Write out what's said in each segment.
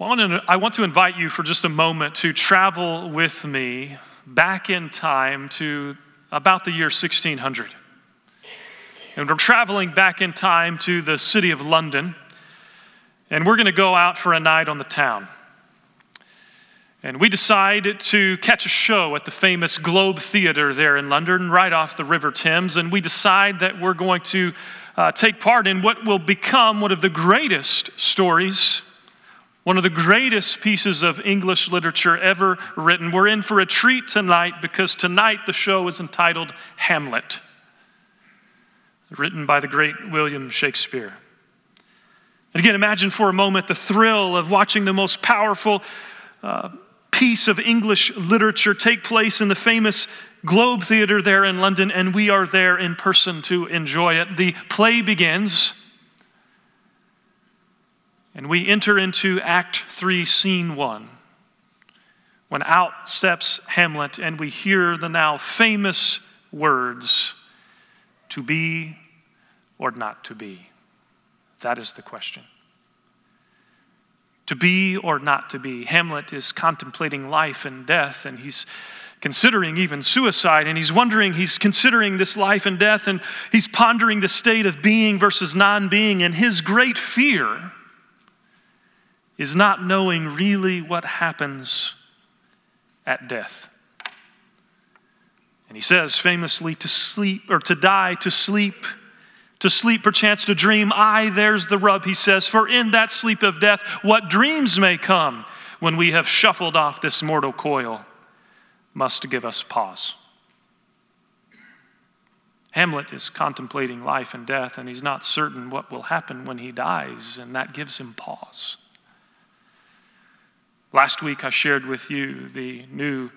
I want to invite you for just a moment to travel with me back in time to about the year 1600. And we're traveling back in time to the city of London, and we're going to go out for a night on the town. And we decide to catch a show at the famous Globe Theatre there in London, right off the River Thames. And we decide that we're going to uh, take part in what will become one of the greatest stories one of the greatest pieces of English literature ever written. We're in for a treat tonight because tonight the show is entitled Hamlet, written by the great William Shakespeare. And again, imagine for a moment the thrill of watching the most powerful uh, piece of English literature take place in the famous Globe Theatre there in London, and we are there in person to enjoy it. The play begins. And we enter into Act 3, Scene 1, when out steps Hamlet and we hear the now famous words to be or not to be. That is the question. To be or not to be. Hamlet is contemplating life and death, and he's considering even suicide, and he's wondering, he's considering this life and death, and he's pondering the state of being versus non being, and his great fear is not knowing really what happens at death. And he says famously to sleep or to die, to sleep, to sleep, perchance to dream. Ay, there's the rub, he says, for in that sleep of death, what dreams may come when we have shuffled off this mortal coil must give us pause. Hamlet is contemplating life and death, and he's not certain what will happen when he dies, and that gives him pause. Last week, I shared with you the new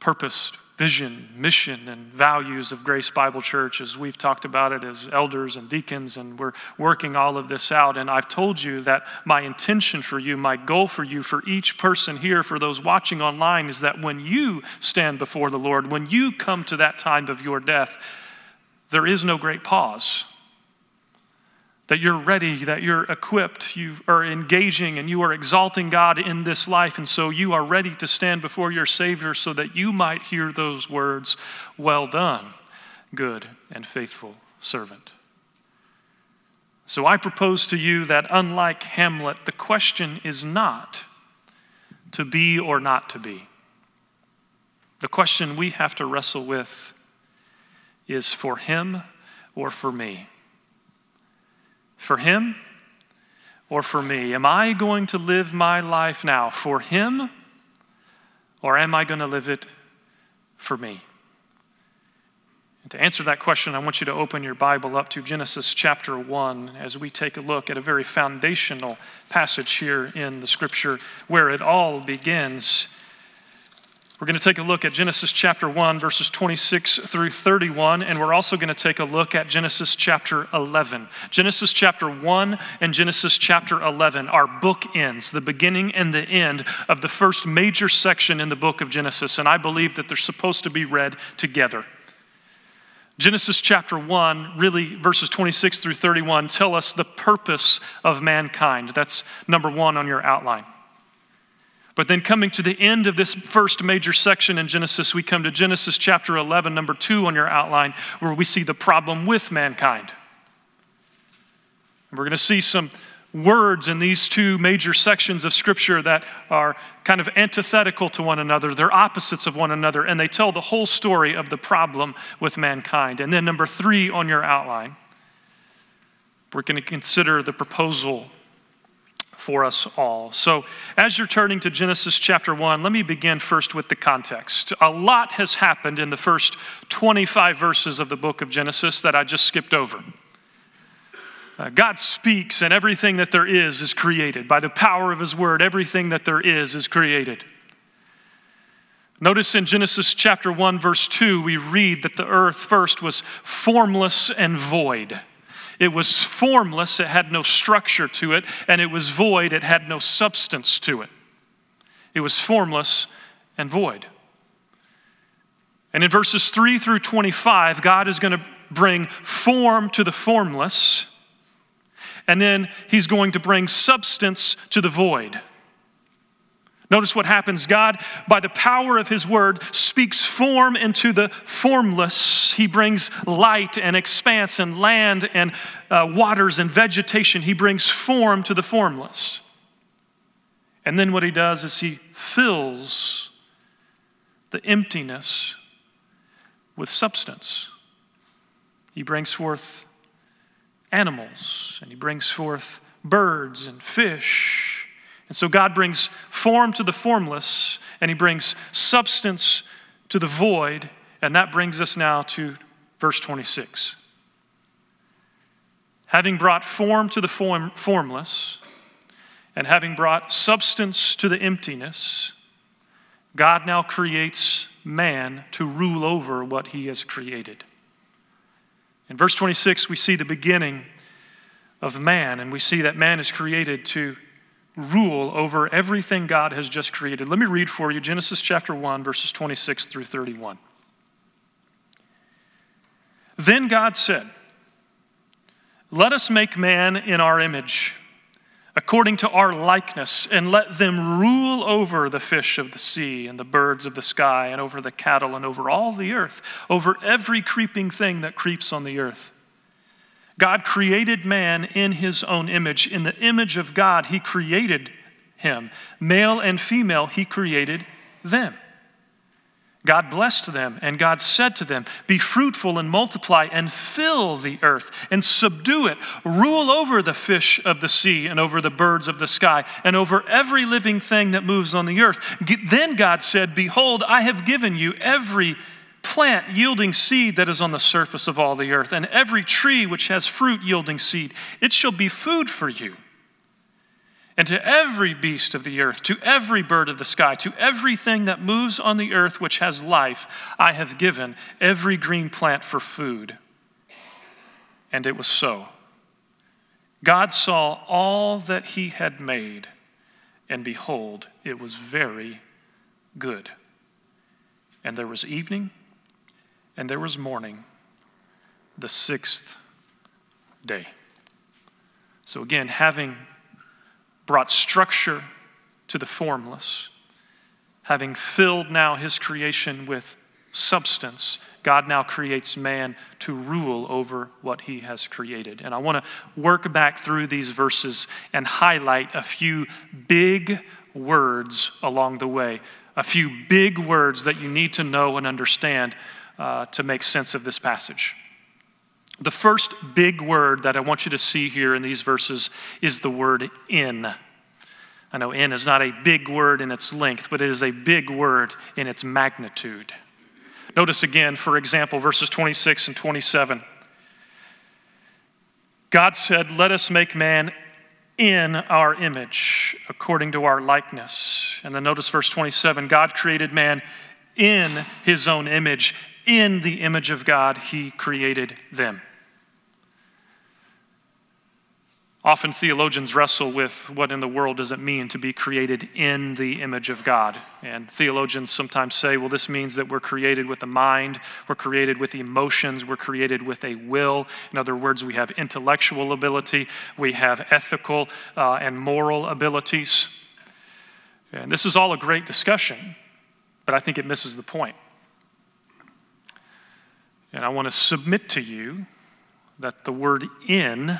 purpose, vision, mission, and values of Grace Bible Church as we've talked about it as elders and deacons, and we're working all of this out. And I've told you that my intention for you, my goal for you, for each person here, for those watching online, is that when you stand before the Lord, when you come to that time of your death, there is no great pause that you're ready, that you're equipped, you are engaging, and you are exalting God in this life. And so you are ready to stand before your Savior so that you might hear those words Well done, good and faithful servant. So I propose to you that unlike Hamlet, the question is not to be or not to be. The question we have to wrestle with is for him or for me for him or for me? Am I going to live my life now for him or am I going to live it for me? And to answer that question, I want you to open your Bible up to Genesis chapter 1 as we take a look at a very foundational passage here in the scripture where it all begins. We're going to take a look at Genesis chapter 1, verses 26 through 31, and we're also going to take a look at Genesis chapter 11. Genesis chapter 1 and Genesis chapter 11 are bookends, the beginning and the end of the first major section in the book of Genesis, and I believe that they're supposed to be read together. Genesis chapter 1, really verses 26 through 31, tell us the purpose of mankind. That's number one on your outline. But then, coming to the end of this first major section in Genesis, we come to Genesis chapter 11, number two on your outline, where we see the problem with mankind. And we're going to see some words in these two major sections of Scripture that are kind of antithetical to one another. They're opposites of one another, and they tell the whole story of the problem with mankind. And then, number three on your outline, we're going to consider the proposal for us all. So, as you're turning to Genesis chapter 1, let me begin first with the context. A lot has happened in the first 25 verses of the book of Genesis that I just skipped over. Uh, God speaks, and everything that there is is created. By the power of His word, everything that there is is created. Notice in Genesis chapter 1, verse 2, we read that the earth first was formless and void. It was formless, it had no structure to it, and it was void, it had no substance to it. It was formless and void. And in verses 3 through 25, God is going to bring form to the formless, and then He's going to bring substance to the void. Notice what happens. God, by the power of his word, speaks form into the formless. He brings light and expanse and land and uh, waters and vegetation. He brings form to the formless. And then what he does is he fills the emptiness with substance. He brings forth animals and he brings forth birds and fish. And so God brings form to the formless and he brings substance to the void. And that brings us now to verse 26. Having brought form to the form, formless, and having brought substance to the emptiness, God now creates man to rule over what he has created. In verse 26, we see the beginning of man, and we see that man is created to rule over everything God has just created. Let me read for you Genesis chapter 1, verses 26 through 31. Then God said, Let us make man in our image according to our likeness, and let them rule over the fish of the sea and the birds of the sky, and over the cattle, and over all the earth, over every creeping thing that creeps on the earth. God created man in his own image. In the image of God, he created him. Male and female, he created them. God blessed them, and God said to them, Be fruitful and multiply, and fill the earth, and subdue it. Rule over the fish of the sea, and over the birds of the sky, and over every living thing that moves on the earth. Then God said, Behold, I have given you every plant yielding seed that is on the surface of all the earth, and every tree which has fruit yielding seed. It shall be food for you and to every beast of the earth, to every bird of the sky, to everything that moves on the earth which has life, I have given every green plant for food. And it was so. God saw all that he had made, and behold, it was very good. And there was evening, and there was morning, the sixth day. So again, having brought structure to the formless. Having filled now his creation with substance, God now creates man to rule over what he has created. And I want to work back through these verses and highlight a few big words along the way, a few big words that you need to know and understand uh, to make sense of this passage. The first big word that I want you to see here in these verses is the word in. I know in is not a big word in its length, but it is a big word in its magnitude. Notice again, for example, verses 26 and 27. God said, Let us make man in our image, according to our likeness. And then notice verse 27 God created man in his own image. In the image of God, he created them. Often theologians wrestle with what in the world does it mean to be created in the image of God. And theologians sometimes say, well, this means that we're created with a mind, we're created with emotions, we're created with a will. In other words, we have intellectual ability, we have ethical uh, and moral abilities. And this is all a great discussion, but I think it misses the point. And I want to submit to you that the word in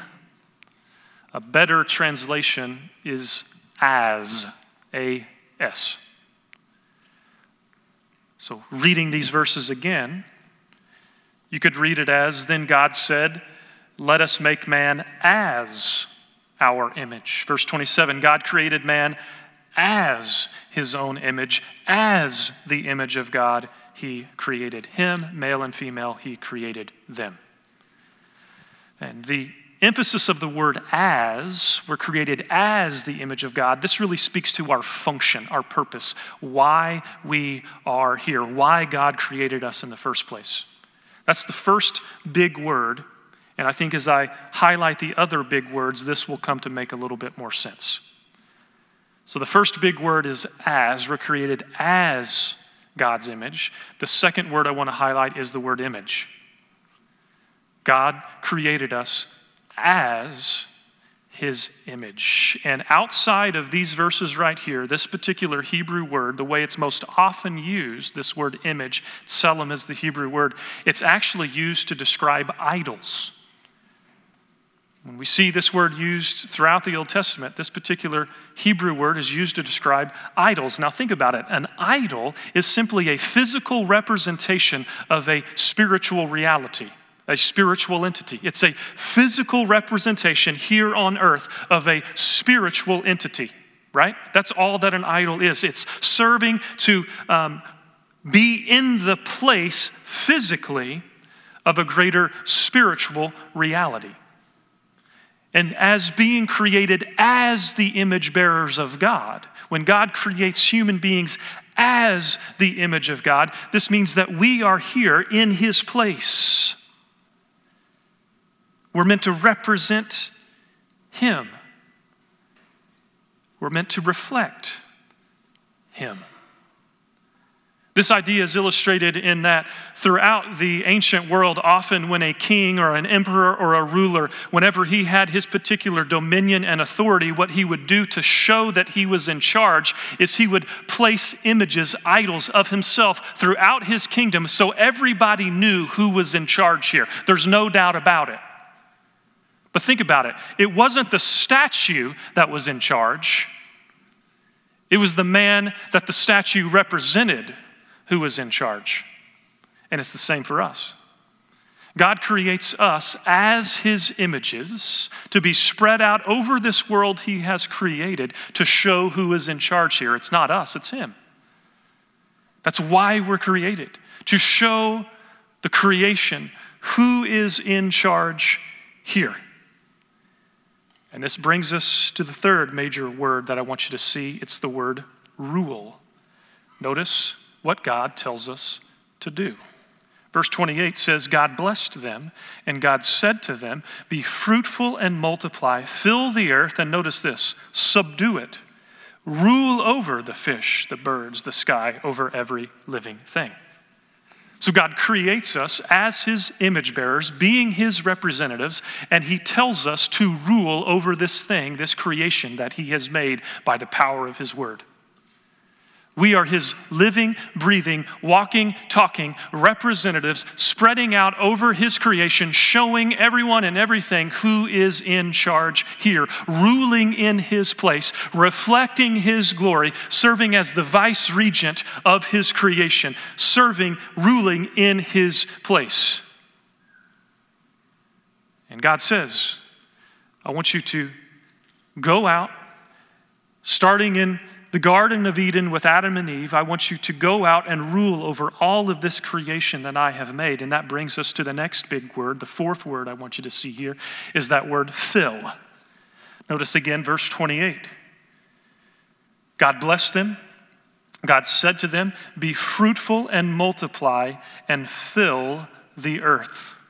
a better translation is as, A S. So, reading these verses again, you could read it as Then God said, Let us make man as our image. Verse 27 God created man as his own image, as the image of God, he created him, male and female, he created them. And the emphasis of the word as, we're created as the image of God, this really speaks to our function, our purpose, why we are here, why God created us in the first place. That's the first big word. And I think as I highlight the other big words, this will come to make a little bit more sense. So the first big word is as. We're created as God's image. The second word I want to highlight is the word image. God created us as his image. And outside of these verses right here, this particular Hebrew word, the way it's most often used, this word image, tselem is the Hebrew word, it's actually used to describe idols. When we see this word used throughout the Old Testament, this particular Hebrew word is used to describe idols. Now, think about it. An idol is simply a physical representation of a spiritual reality a spiritual entity. It's a physical representation here on earth of a spiritual entity, right? That's all that an idol is. It's serving to um, be in the place physically of a greater spiritual reality. And as being created as the image bearers of God, when God creates human beings as the image of God, this means that we are here in His place. We're meant to represent Him. We're meant to reflect Him. This idea is illustrated in that throughout the ancient world, often when a king or an emperor or a ruler, whenever he had his particular dominion and authority, what he would do to show that he was in charge is he would place images, idols of himself throughout his kingdom so everybody knew who was in charge here. There's no doubt about it. But think about it it wasn't the statue that was in charge, it was the man that the statue represented who was in charge. And it's the same for us. God creates us as his images to be spread out over this world he has created to show who is in charge here. It's not us, it's him. That's why we're created, to show the creation who is in charge here. And this brings us to the third major word that I want you to see it's the word rule. Notice what God tells us to do. Verse 28 says, God blessed them, and God said to them, Be fruitful and multiply, fill the earth, and notice this subdue it, rule over the fish, the birds, the sky, over every living thing. So God creates us as his image bearers, being his representatives, and he tells us to rule over this thing, this creation that he has made by the power of his word. We are his living, breathing, walking, talking representatives, spreading out over his creation, showing everyone and everything who is in charge here, ruling in his place, reflecting his glory, serving as the vice regent of his creation, serving, ruling in his place. And God says, I want you to go out, starting in the Garden of Eden with Adam and Eve, I want you to go out and rule over all of this creation that I have made. And that brings us to the next big word. The fourth word I want you to see here is that word fill. Notice again, verse 28. God blessed them. God said to them, Be fruitful and multiply and fill the earth.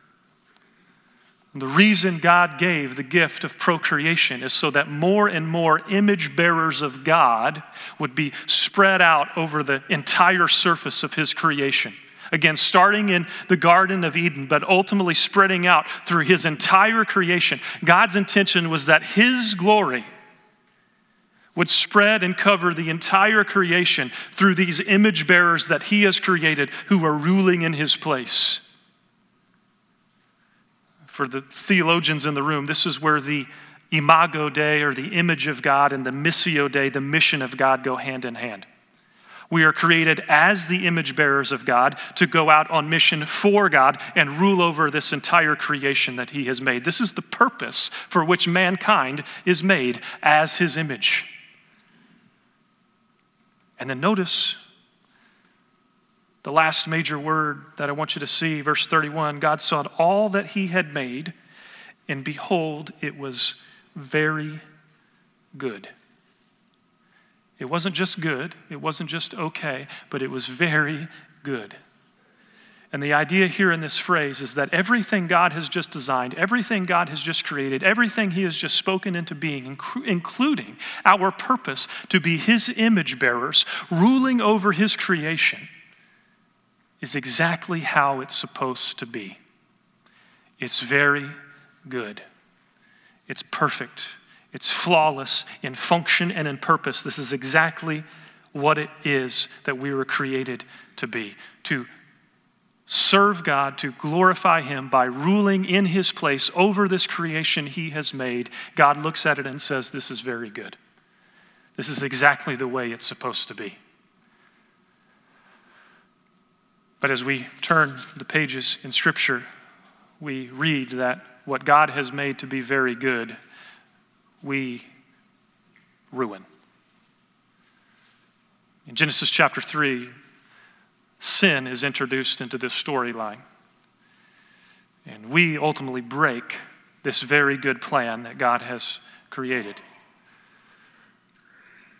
The reason God gave the gift of procreation is so that more and more image bearers of God would be spread out over the entire surface of His creation. Again, starting in the Garden of Eden, but ultimately spreading out through His entire creation. God's intention was that His glory would spread and cover the entire creation through these image bearers that He has created who are ruling in His place for the theologians in the room, this is where the imago Dei or the image of God and the missio Dei, the mission of God, go hand in hand. We are created as the image bearers of God to go out on mission for God and rule over this entire creation that He has made. This is the purpose for which mankind is made as His image. And then notice the last major word that I want you to see, verse 31 God saw all that he had made, and behold, it was very good. It wasn't just good, it wasn't just okay, but it was very good. And the idea here in this phrase is that everything God has just designed, everything God has just created, everything He has just spoken into being, including our purpose to be His image bearers, ruling over His creation, is exactly how it's supposed to be. It's very good. It's perfect. It's flawless in function and in purpose. This is exactly what it is that we were created to be to serve God, to glorify Him by ruling in His place over this creation He has made. God looks at it and says, This is very good. This is exactly the way it's supposed to be. But as we turn the pages in Scripture, we read that what God has made to be very good, we ruin. In Genesis chapter 3, sin is introduced into this storyline. And we ultimately break this very good plan that God has created.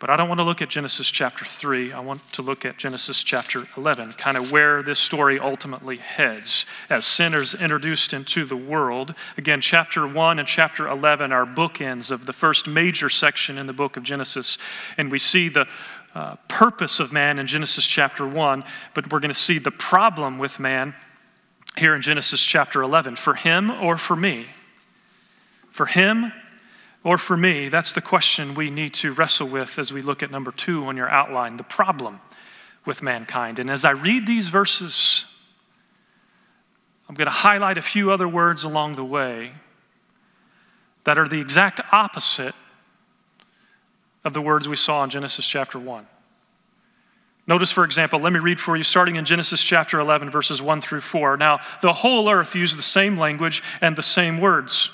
But I don't want to look at Genesis chapter 3. I want to look at Genesis chapter 11, kind of where this story ultimately heads as sinners introduced into the world. Again, chapter 1 and chapter 11 are bookends of the first major section in the book of Genesis. And we see the uh, purpose of man in Genesis chapter 1, but we're going to see the problem with man here in Genesis chapter 11. For him or for me? For him or for me? That's the question we need to wrestle with as we look at number two on your outline the problem with mankind. And as I read these verses, I'm going to highlight a few other words along the way that are the exact opposite of the words we saw in Genesis chapter 1. Notice, for example, let me read for you, starting in Genesis chapter 11, verses 1 through 4. Now, the whole earth used the same language and the same words.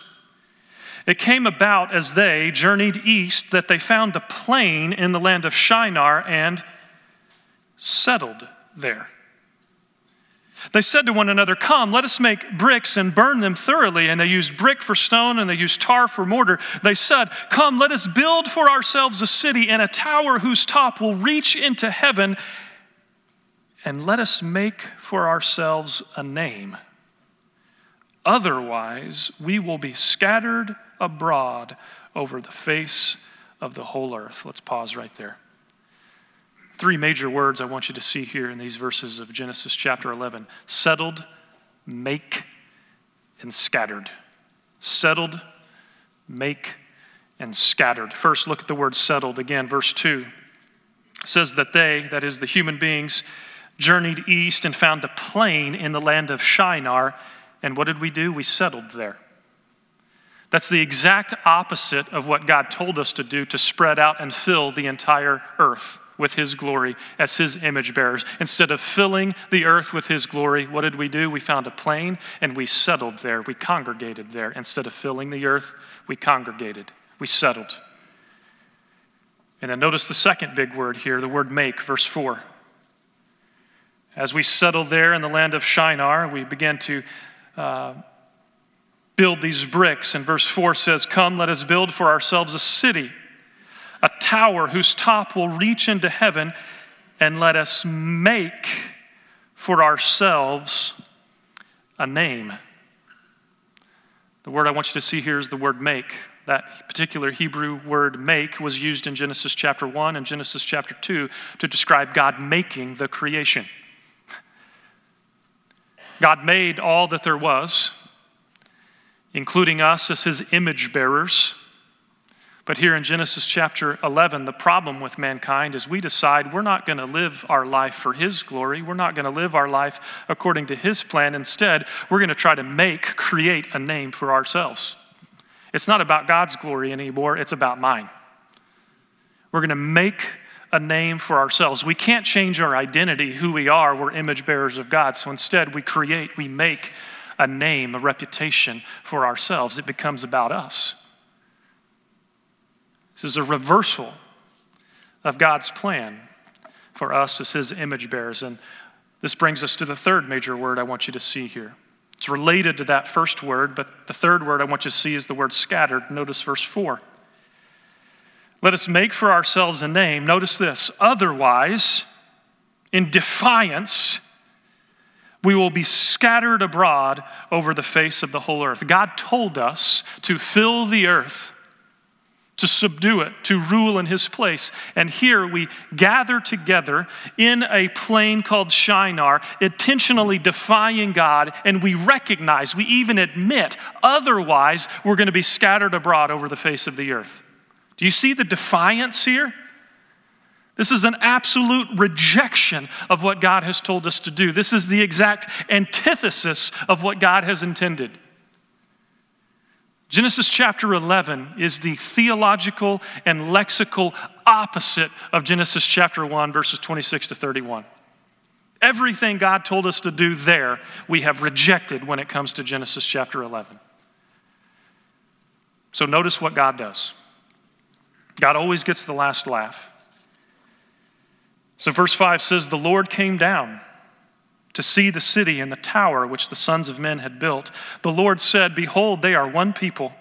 It came about as they journeyed east that they found a plain in the land of Shinar and settled there. They said to one another, Come, let us make bricks and burn them thoroughly. And they used brick for stone and they used tar for mortar. They said, Come, let us build for ourselves a city and a tower whose top will reach into heaven. And let us make for ourselves a name. Otherwise, we will be scattered abroad over the face of the whole earth. Let's pause right there. Three major words I want you to see here in these verses of Genesis chapter 11 settled, make, and scattered. Settled, make, and scattered. First, look at the word settled again, verse 2 says that they, that is the human beings, journeyed east and found a plain in the land of Shinar. And what did we do? We settled there. That's the exact opposite of what God told us to do to spread out and fill the entire earth with His glory as His image bearers. Instead of filling the earth with His glory, what did we do? We found a plain and we settled there. We congregated there. Instead of filling the earth, we congregated. We settled. And then notice the second big word here, the word make, verse 4. As we settled there in the land of Shinar, we began to uh, build these bricks. And verse 4 says, Come, let us build for ourselves a city, a tower whose top will reach into heaven, and let us make for ourselves a name. The word I want you to see here is the word make. That particular Hebrew word make was used in Genesis chapter 1 and Genesis chapter 2 to describe God making the creation. God made all that there was including us as his image bearers. But here in Genesis chapter 11, the problem with mankind is we decide we're not going to live our life for His glory. We're not going to live our life according to His plan. Instead, we're going to try to make, create a name for ourselves. It's not about God's glory anymore, it's about mine. We're going to make a name for ourselves. We can't change our identity, who we are. We're image bearers of God. So instead, we create, we make a name, a reputation for ourselves. It becomes about us. This is a reversal of God's plan for us as His image bearers. And this brings us to the third major word I want you to see here. It's related to that first word, but the third word I want you to see is the word scattered. Notice verse 4. Let us make for ourselves a name. Notice this. Otherwise, in defiance, we will be scattered abroad over the face of the whole earth. God told us to fill the earth, to subdue it, to rule in his place. And here we gather together in a plain called Shinar, intentionally defying God, and we recognize, we even admit, otherwise we're going to be scattered abroad over the face of the earth. Do you see the defiance here? This is an absolute rejection of what God has told us to do. This is the exact antithesis of what God has intended. Genesis chapter 11 is the theological and lexical opposite of Genesis chapter 1, verses 26 to 31. Everything God told us to do there, we have rejected when it comes to Genesis chapter 11. So notice what God does. God always gets the last laugh. So, verse 5 says, The Lord came down to see the city and the tower which the sons of men had built. The Lord said, Behold, they are one people,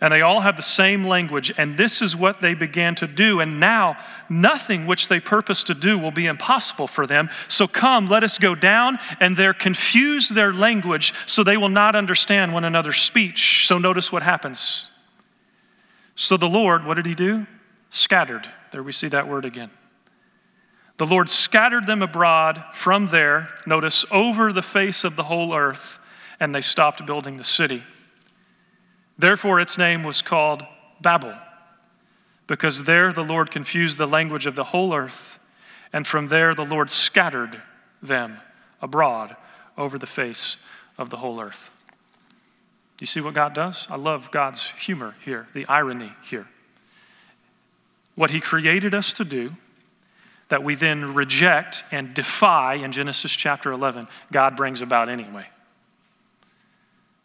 and they all have the same language, and this is what they began to do. And now, nothing which they purpose to do will be impossible for them. So, come, let us go down, and there confuse their language, so they will not understand one another's speech. So, notice what happens. So, the Lord, what did he do? Scattered. There we see that word again. The Lord scattered them abroad from there, notice, over the face of the whole earth, and they stopped building the city. Therefore, its name was called Babel, because there the Lord confused the language of the whole earth, and from there the Lord scattered them abroad over the face of the whole earth. You see what God does? I love God's humor here, the irony here. What He created us to do that we then reject and defy in Genesis chapter 11, God brings about anyway.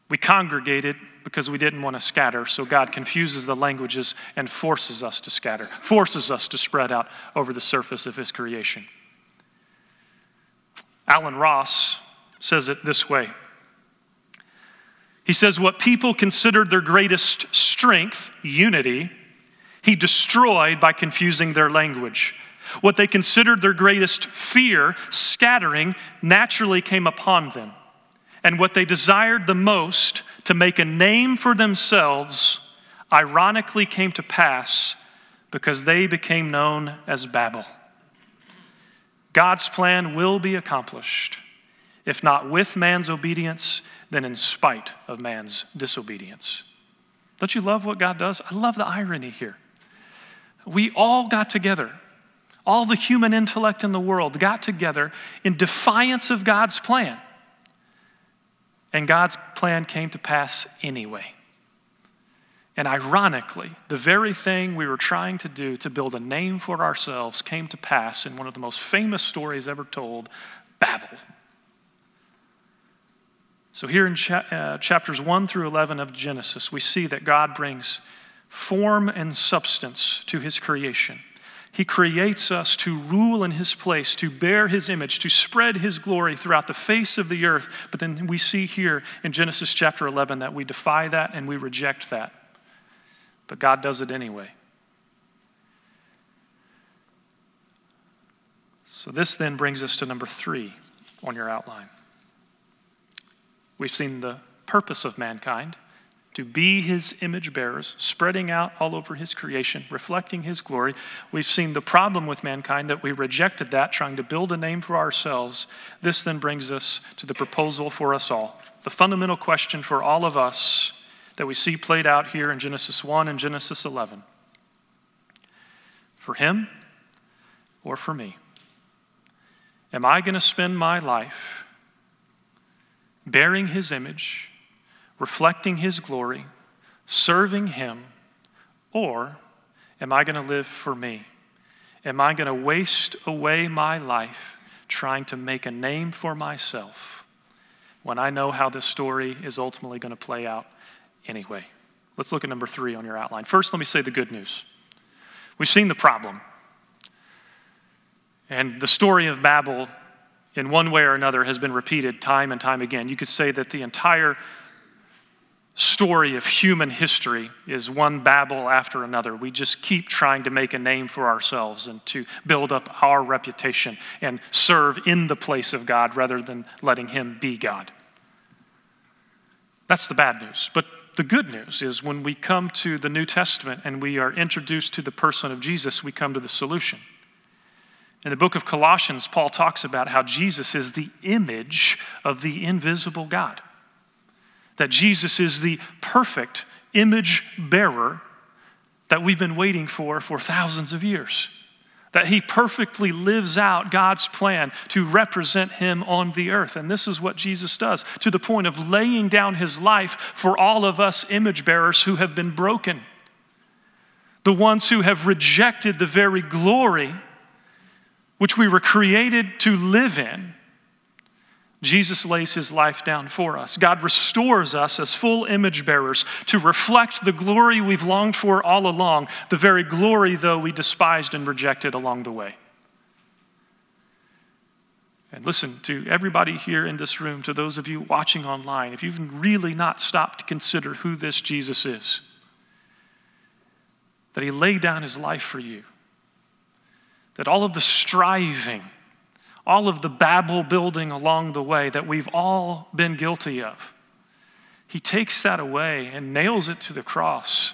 We congregated because we didn't want to scatter, so God confuses the languages and forces us to scatter, forces us to spread out over the surface of His creation. Alan Ross says it this way He says, What people considered their greatest strength, unity, He destroyed by confusing their language. What they considered their greatest fear, scattering, naturally came upon them. And what they desired the most, to make a name for themselves, ironically came to pass because they became known as Babel. God's plan will be accomplished, if not with man's obedience, then in spite of man's disobedience. Don't you love what God does? I love the irony here. We all got together all the human intellect in the world got together in defiance of God's plan. And God's plan came to pass anyway. And ironically, the very thing we were trying to do to build a name for ourselves came to pass in one of the most famous stories ever told Babel. So, here in cha- uh, chapters 1 through 11 of Genesis, we see that God brings form and substance to his creation. He creates us to rule in His place, to bear His image, to spread His glory throughout the face of the earth. But then we see here in Genesis chapter 11 that we defy that and we reject that. But God does it anyway. So this then brings us to number three on your outline. We've seen the purpose of mankind to be his image bearers, spreading out all over his creation, reflecting his glory. We've seen the problem with mankind that we rejected that, trying to build a name for ourselves. This then brings us to the proposal for us all. The fundamental question for all of us that we see played out here in Genesis 1 and Genesis 11 for him or for me? Am I going to spend my life bearing his image? Reflecting His glory, serving Him, or am I going to live for me? Am I going to waste away my life trying to make a name for myself when I know how this story is ultimately going to play out anyway? Let's look at number three on your outline. First, let me say the good news. We've seen the problem. And the story of Babel, in one way or another, has been repeated time and time again. You could say that the entire story of human history is one Babel after another. We just keep trying to make a name for ourselves and to build up our reputation and serve in the place of God rather than letting Him be God. That's the bad news. But the good news is when we come to the New Testament and we are introduced to the person of Jesus, we come to the solution. In the book of Colossians, Paul talks about how Jesus is the image of the invisible God that Jesus is the perfect image bearer that we've been waiting for for thousands of years. That he perfectly lives out God's plan to represent him on the earth. And this is what Jesus does to the point of laying down his life for all of us image bearers who have been broken. The ones who have rejected the very glory which we were created to live in Jesus lays his life down for us. God restores us as full image bearers to reflect the glory we've longed for all along, the very glory, though, we despised and rejected along the way. And listen to everybody here in this room, to those of you watching online, if you've really not stopped to consider who this Jesus is, that he laid down his life for you, that all of the striving, all of the Babel building along the way that we've all been guilty of. He takes that away and nails it to the cross.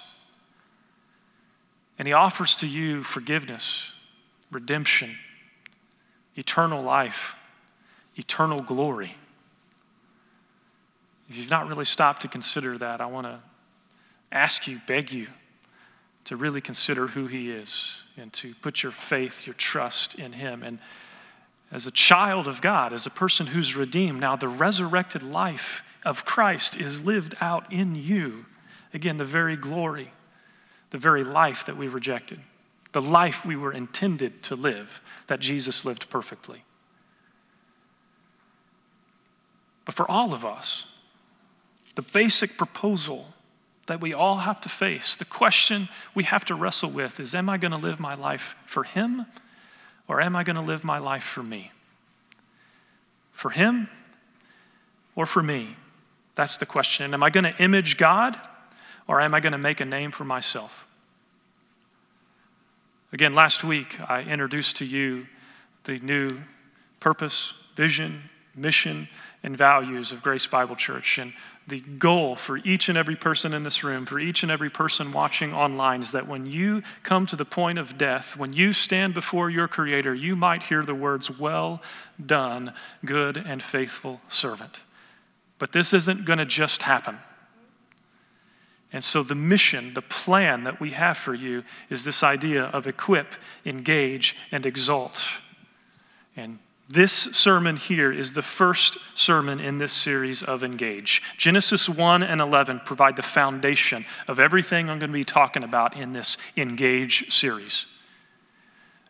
And he offers to you forgiveness, redemption, eternal life, eternal glory. If you've not really stopped to consider that, I want to ask you, beg you, to really consider who he is and to put your faith, your trust in him. And as a child of God, as a person who's redeemed, now the resurrected life of Christ is lived out in you. Again, the very glory, the very life that we rejected, the life we were intended to live, that Jesus lived perfectly. But for all of us, the basic proposal that we all have to face, the question we have to wrestle with is Am I going to live my life for Him? Or am I going to live my life for me? For Him or for me? That's the question. And am I going to image God or am I going to make a name for myself? Again, last week I introduced to you the new purpose, vision, mission, and values of Grace Bible Church. And the goal for each and every person in this room, for each and every person watching online, is that when you come to the point of death, when you stand before your Creator, you might hear the words, Well done, good and faithful servant. But this isn't going to just happen. And so, the mission, the plan that we have for you is this idea of equip, engage, and exalt. And this sermon here is the first sermon in this series of Engage. Genesis 1 and 11 provide the foundation of everything I'm going to be talking about in this Engage series.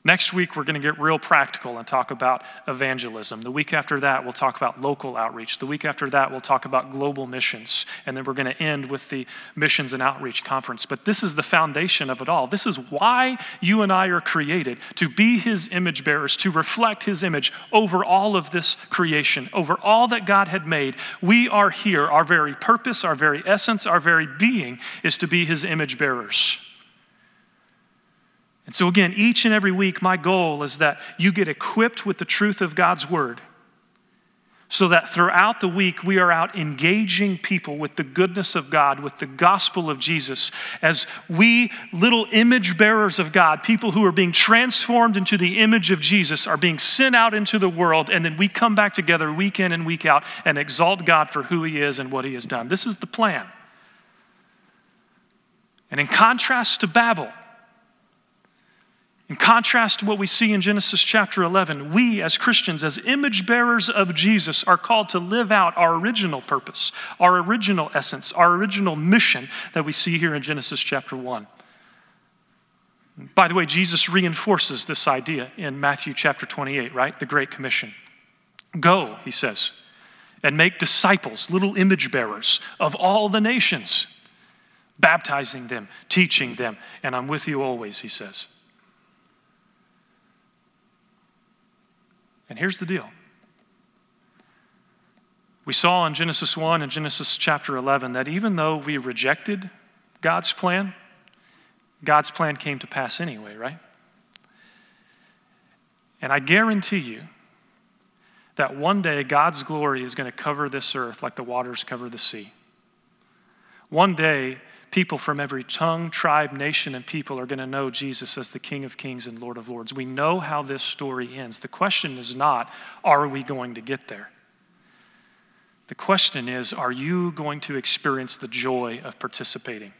Next week, we're going to get real practical and talk about evangelism. The week after that, we'll talk about local outreach. The week after that, we'll talk about global missions. And then we're going to end with the Missions and Outreach Conference. But this is the foundation of it all. This is why you and I are created to be His image bearers, to reflect His image over all of this creation, over all that God had made. We are here. Our very purpose, our very essence, our very being is to be His image bearers. And so, again, each and every week, my goal is that you get equipped with the truth of God's word so that throughout the week we are out engaging people with the goodness of God, with the gospel of Jesus, as we, little image bearers of God, people who are being transformed into the image of Jesus, are being sent out into the world, and then we come back together week in and week out and exalt God for who He is and what He has done. This is the plan. And in contrast to Babel, in contrast to what we see in Genesis chapter 11, we as Christians, as image bearers of Jesus, are called to live out our original purpose, our original essence, our original mission that we see here in Genesis chapter 1. By the way, Jesus reinforces this idea in Matthew chapter 28, right? The Great Commission. Go, he says, and make disciples, little image bearers of all the nations, baptizing them, teaching them, and I'm with you always, he says. And here's the deal we saw in Genesis 1 and Genesis chapter 11 that even though we rejected God's plan, God's plan came to pass anyway, right? And I guarantee you that one day God's glory is going to cover this earth like the waters cover the sea. One day, people from every tongue, tribe, nation, and people are going to know Jesus as the King of Kings and Lord of Lords. We know how this story ends. The question is not, are we going to get there? The question is, are you going to experience the joy of participating?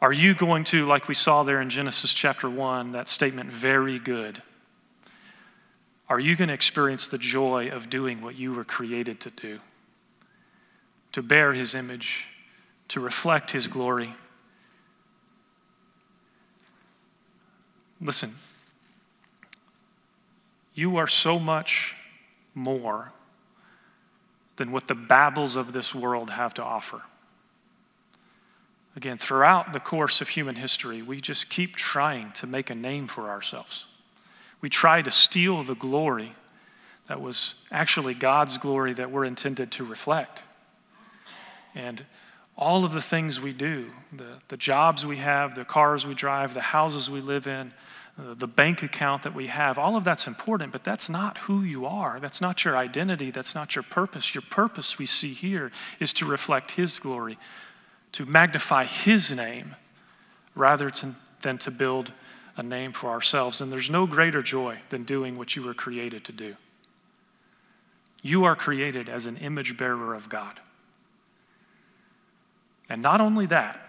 Are you going to, like we saw there in Genesis chapter 1, that statement, very good? Are you going to experience the joy of doing what you were created to do? To bear his image, to reflect his glory. Listen, you are so much more than what the Babels of this world have to offer. Again, throughout the course of human history, we just keep trying to make a name for ourselves. We try to steal the glory that was actually God's glory that we're intended to reflect. And all of the things we do, the, the jobs we have, the cars we drive, the houses we live in, uh, the bank account that we have, all of that's important, but that's not who you are. That's not your identity. That's not your purpose. Your purpose, we see here, is to reflect His glory, to magnify His name rather to, than to build a name for ourselves. And there's no greater joy than doing what you were created to do. You are created as an image bearer of God. And not only that,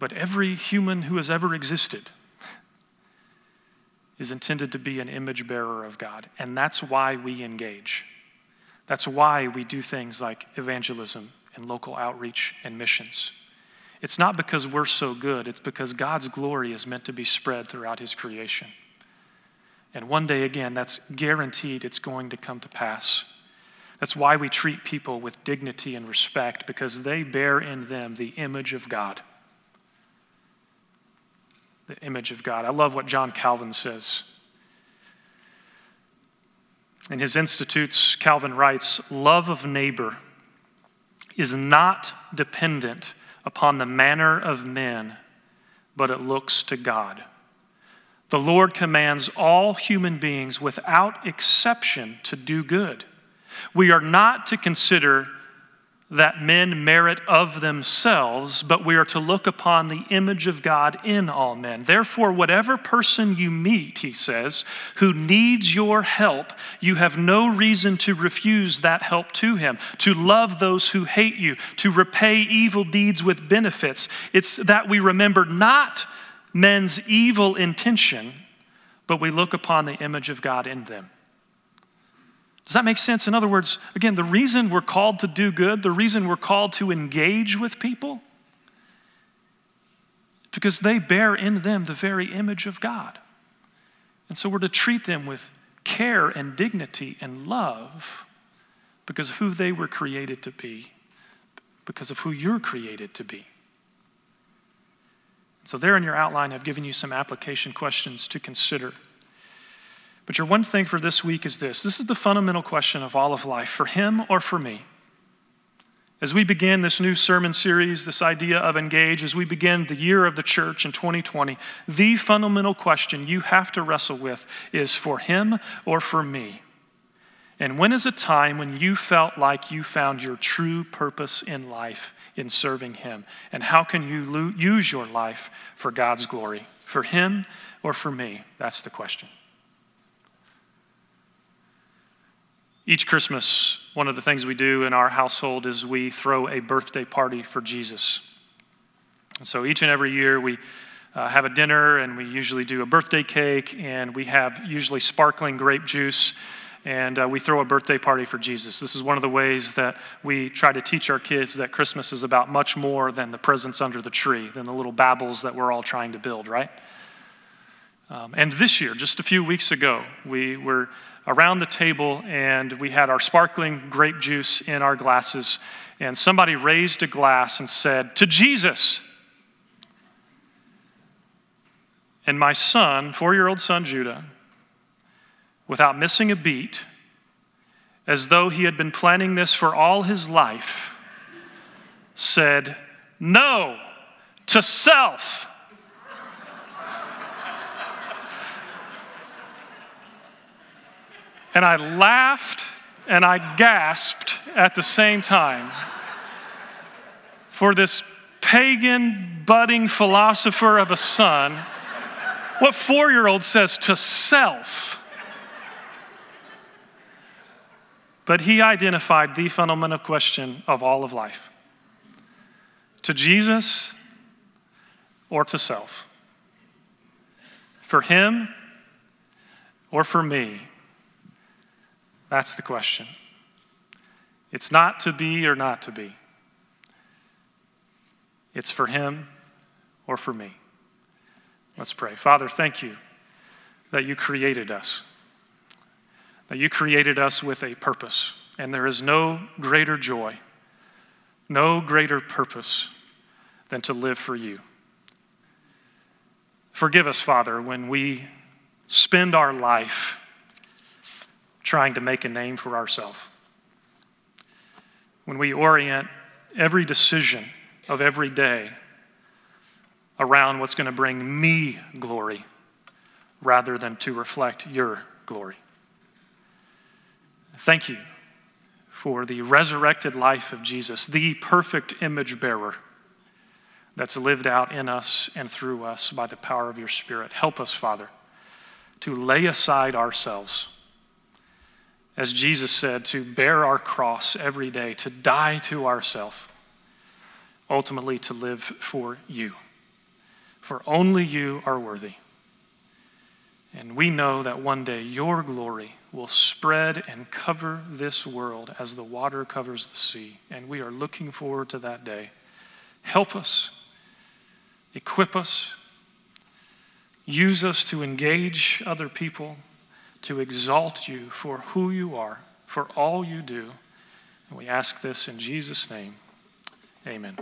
but every human who has ever existed is intended to be an image bearer of God. And that's why we engage. That's why we do things like evangelism and local outreach and missions. It's not because we're so good, it's because God's glory is meant to be spread throughout His creation. And one day again, that's guaranteed it's going to come to pass. That's why we treat people with dignity and respect, because they bear in them the image of God. The image of God. I love what John Calvin says. In his Institutes, Calvin writes Love of neighbor is not dependent upon the manner of men, but it looks to God. The Lord commands all human beings without exception to do good. We are not to consider that men merit of themselves, but we are to look upon the image of God in all men. Therefore, whatever person you meet, he says, who needs your help, you have no reason to refuse that help to him, to love those who hate you, to repay evil deeds with benefits. It's that we remember not men's evil intention, but we look upon the image of God in them. Does that make sense? In other words, again, the reason we're called to do good, the reason we're called to engage with people, because they bear in them the very image of God. And so we're to treat them with care and dignity and love because of who they were created to be, because of who you're created to be. So, there in your outline, I've given you some application questions to consider. But your one thing for this week is this this is the fundamental question of all of life for him or for me. As we begin this new sermon series, this idea of engage, as we begin the year of the church in 2020, the fundamental question you have to wrestle with is for him or for me? And when is a time when you felt like you found your true purpose in life in serving him? And how can you lo- use your life for God's glory? For him or for me? That's the question. Each Christmas, one of the things we do in our household is we throw a birthday party for Jesus. And so each and every year we uh, have a dinner and we usually do a birthday cake and we have usually sparkling grape juice and uh, we throw a birthday party for Jesus. This is one of the ways that we try to teach our kids that Christmas is about much more than the presents under the tree, than the little Babels that we're all trying to build, right? Um, and this year, just a few weeks ago, we were around the table and we had our sparkling grape juice in our glasses, and somebody raised a glass and said, To Jesus. And my son, four year old son Judah, without missing a beat, as though he had been planning this for all his life, said, No, to self. And I laughed and I gasped at the same time. For this pagan, budding philosopher of a son, what four year old says to self? But he identified the fundamental question of all of life To Jesus or to self? For him or for me? That's the question. It's not to be or not to be. It's for him or for me. Let's pray. Father, thank you that you created us, that you created us with a purpose, and there is no greater joy, no greater purpose than to live for you. Forgive us, Father, when we spend our life trying to make a name for ourselves. When we orient every decision of every day around what's going to bring me glory rather than to reflect your glory. Thank you for the resurrected life of Jesus, the perfect image bearer that's lived out in us and through us by the power of your Spirit. Help us, Father, to lay aside ourselves. As Jesus said, to bear our cross every day, to die to ourselves, ultimately to live for you. For only you are worthy. And we know that one day your glory will spread and cover this world as the water covers the sea. And we are looking forward to that day. Help us equip us, use us to engage other people, to exalt you for who you are, for all you do. And we ask this in Jesus' name. Amen.